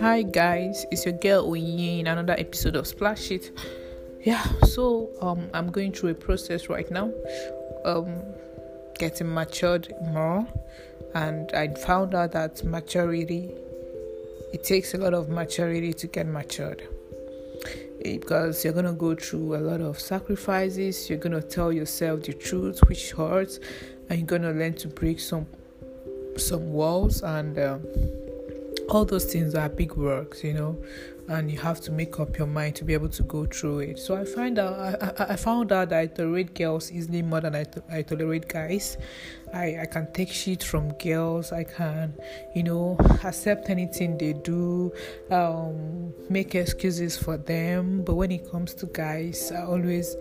Hi guys, it's your girl Oyin in another episode of Splash It. Yeah, so um I'm going through a process right now. Um getting matured more and I found out that maturity it takes a lot of maturity to get matured because you're gonna go through a lot of sacrifices. You're gonna tell yourself the truth, which hurts, and you're gonna learn to break some some walls and um, all those things are big works, you know, and you have to make up your mind to be able to go through it. So I find out I, I, I found out that I tolerate girls easily more than I, to, I tolerate guys. I, I can take shit from girls. I can, you know, accept anything they do, um, make excuses for them. But when it comes to guys, I always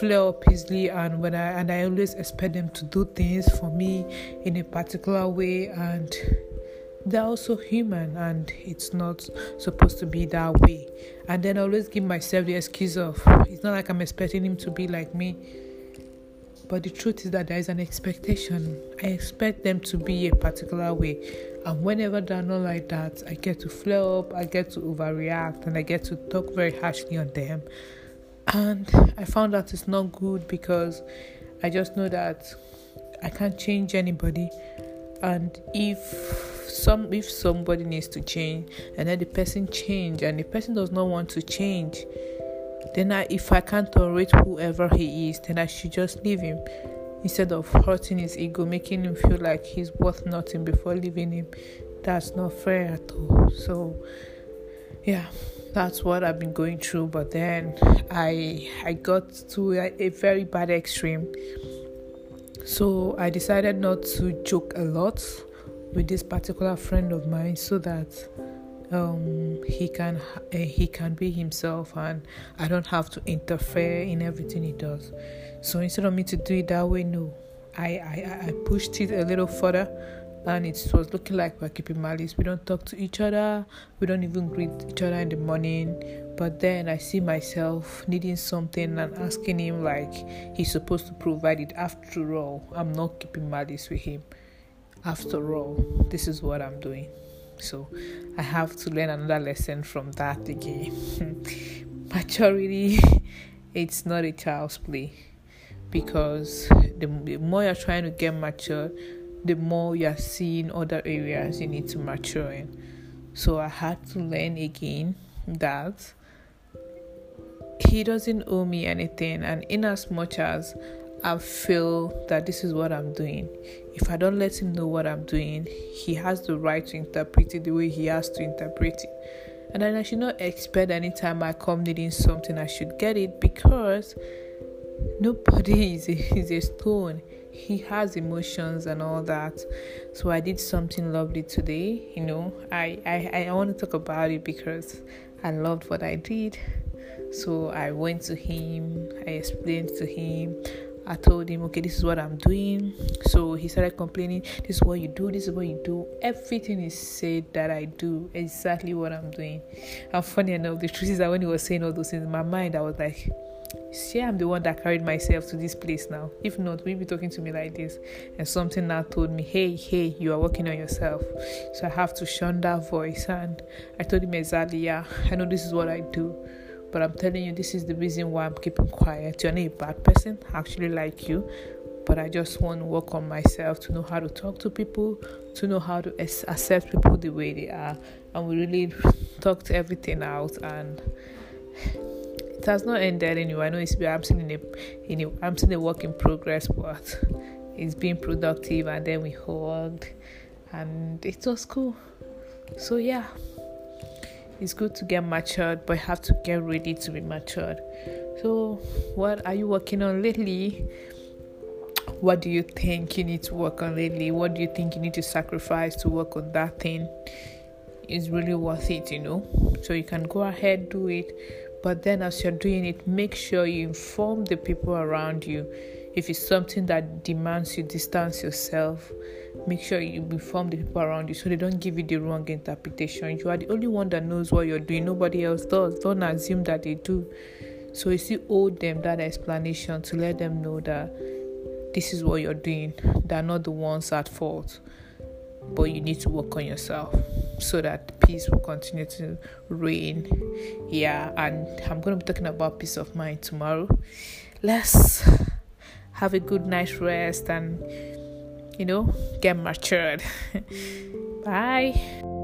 flare up easily, and when I and I always expect them to do things for me in a particular way and they're also human and it's not supposed to be that way. And then I always give myself the excuse of it's not like I'm expecting him to be like me. But the truth is that there is an expectation. I expect them to be a particular way. And whenever they're not like that, I get to flare up, I get to overreact, and I get to talk very harshly on them. And I found that it's not good because I just know that I can't change anybody. And if some if somebody needs to change and then the person change and the person does not want to change then I, if i can't tolerate whoever he is then i should just leave him. Instead of hurting his ego making him feel like he's worth nothing before leaving him that's not fair at all. So yeah that's what i've been going through. But then i i got to a, a very bad extreme so i decided not to joke a lot with this particular friend of mine so that um, he can uh, he can be himself and I don't have to interfere in everything he does. So instead of me to do it that way, no, I I, I pushed it a little further, and it was looking like we're keeping malice. We don't talk to each other. We don't even greet each other in the morning. But then I see myself needing something and asking him like he's supposed to provide it. After all, I'm not keeping malice with him after all, this is what I'm doing. So I have to learn another lesson from that again. Maturity, it's not a child's play because the, the more you're trying to get mature, the more you're seeing other areas you need to mature in. So I had to learn again that he doesn't owe me anything, and in as much as I feel that this is what I'm doing. If I don't let him know what I'm doing, he has the right to interpret it the way he has to interpret it. And then I should not expect anytime I come needing something, I should get it because nobody is a, is a stone. He has emotions and all that. So I did something lovely today. You know, I, I, I want to talk about it because I loved what I did. So I went to him, I explained to him I told him, okay, this is what I'm doing. So he started complaining, this is what you do, this is what you do. Everything is said that I do exactly what I'm doing. And funny enough, the truth is that when he was saying all those things in my mind, I was like, see, I'm the one that carried myself to this place now. If not, will be talking to me like this? And something now told me, hey, hey, you are working on yourself. So I have to shun that voice. And I told him exactly, yeah, I know this is what I do but I'm telling you, this is the reason why I'm keeping quiet. You're not a bad person, I actually like you, but I just want to work on myself to know how to talk to people, to know how to accept people the way they are, and we really talked everything out. And it has not ended anyway. I know it's I'm still in a, in a I'm still a work in progress, but it's been productive. And then we hugged, and it was cool. So yeah it's good to get matured, but have to get ready to be matured. So, what are you working on lately? What do you think you need to work on lately? What do you think you need to sacrifice to work on that thing? Is really worth it, you know. So you can go ahead do it, but then as you're doing it, make sure you inform the people around you if it's something that demands you distance yourself, make sure you inform the people around you so they don't give you the wrong interpretation. You are the only one that knows what you're doing, nobody else does. Don't assume that they do. So you still owe them that explanation to let them know that this is what you're doing. They're not the ones at fault. But you need to work on yourself so that peace will continue to reign. Yeah, and I'm going to be talking about peace of mind tomorrow. Let's have a good night's rest and, you know, get matured. Bye.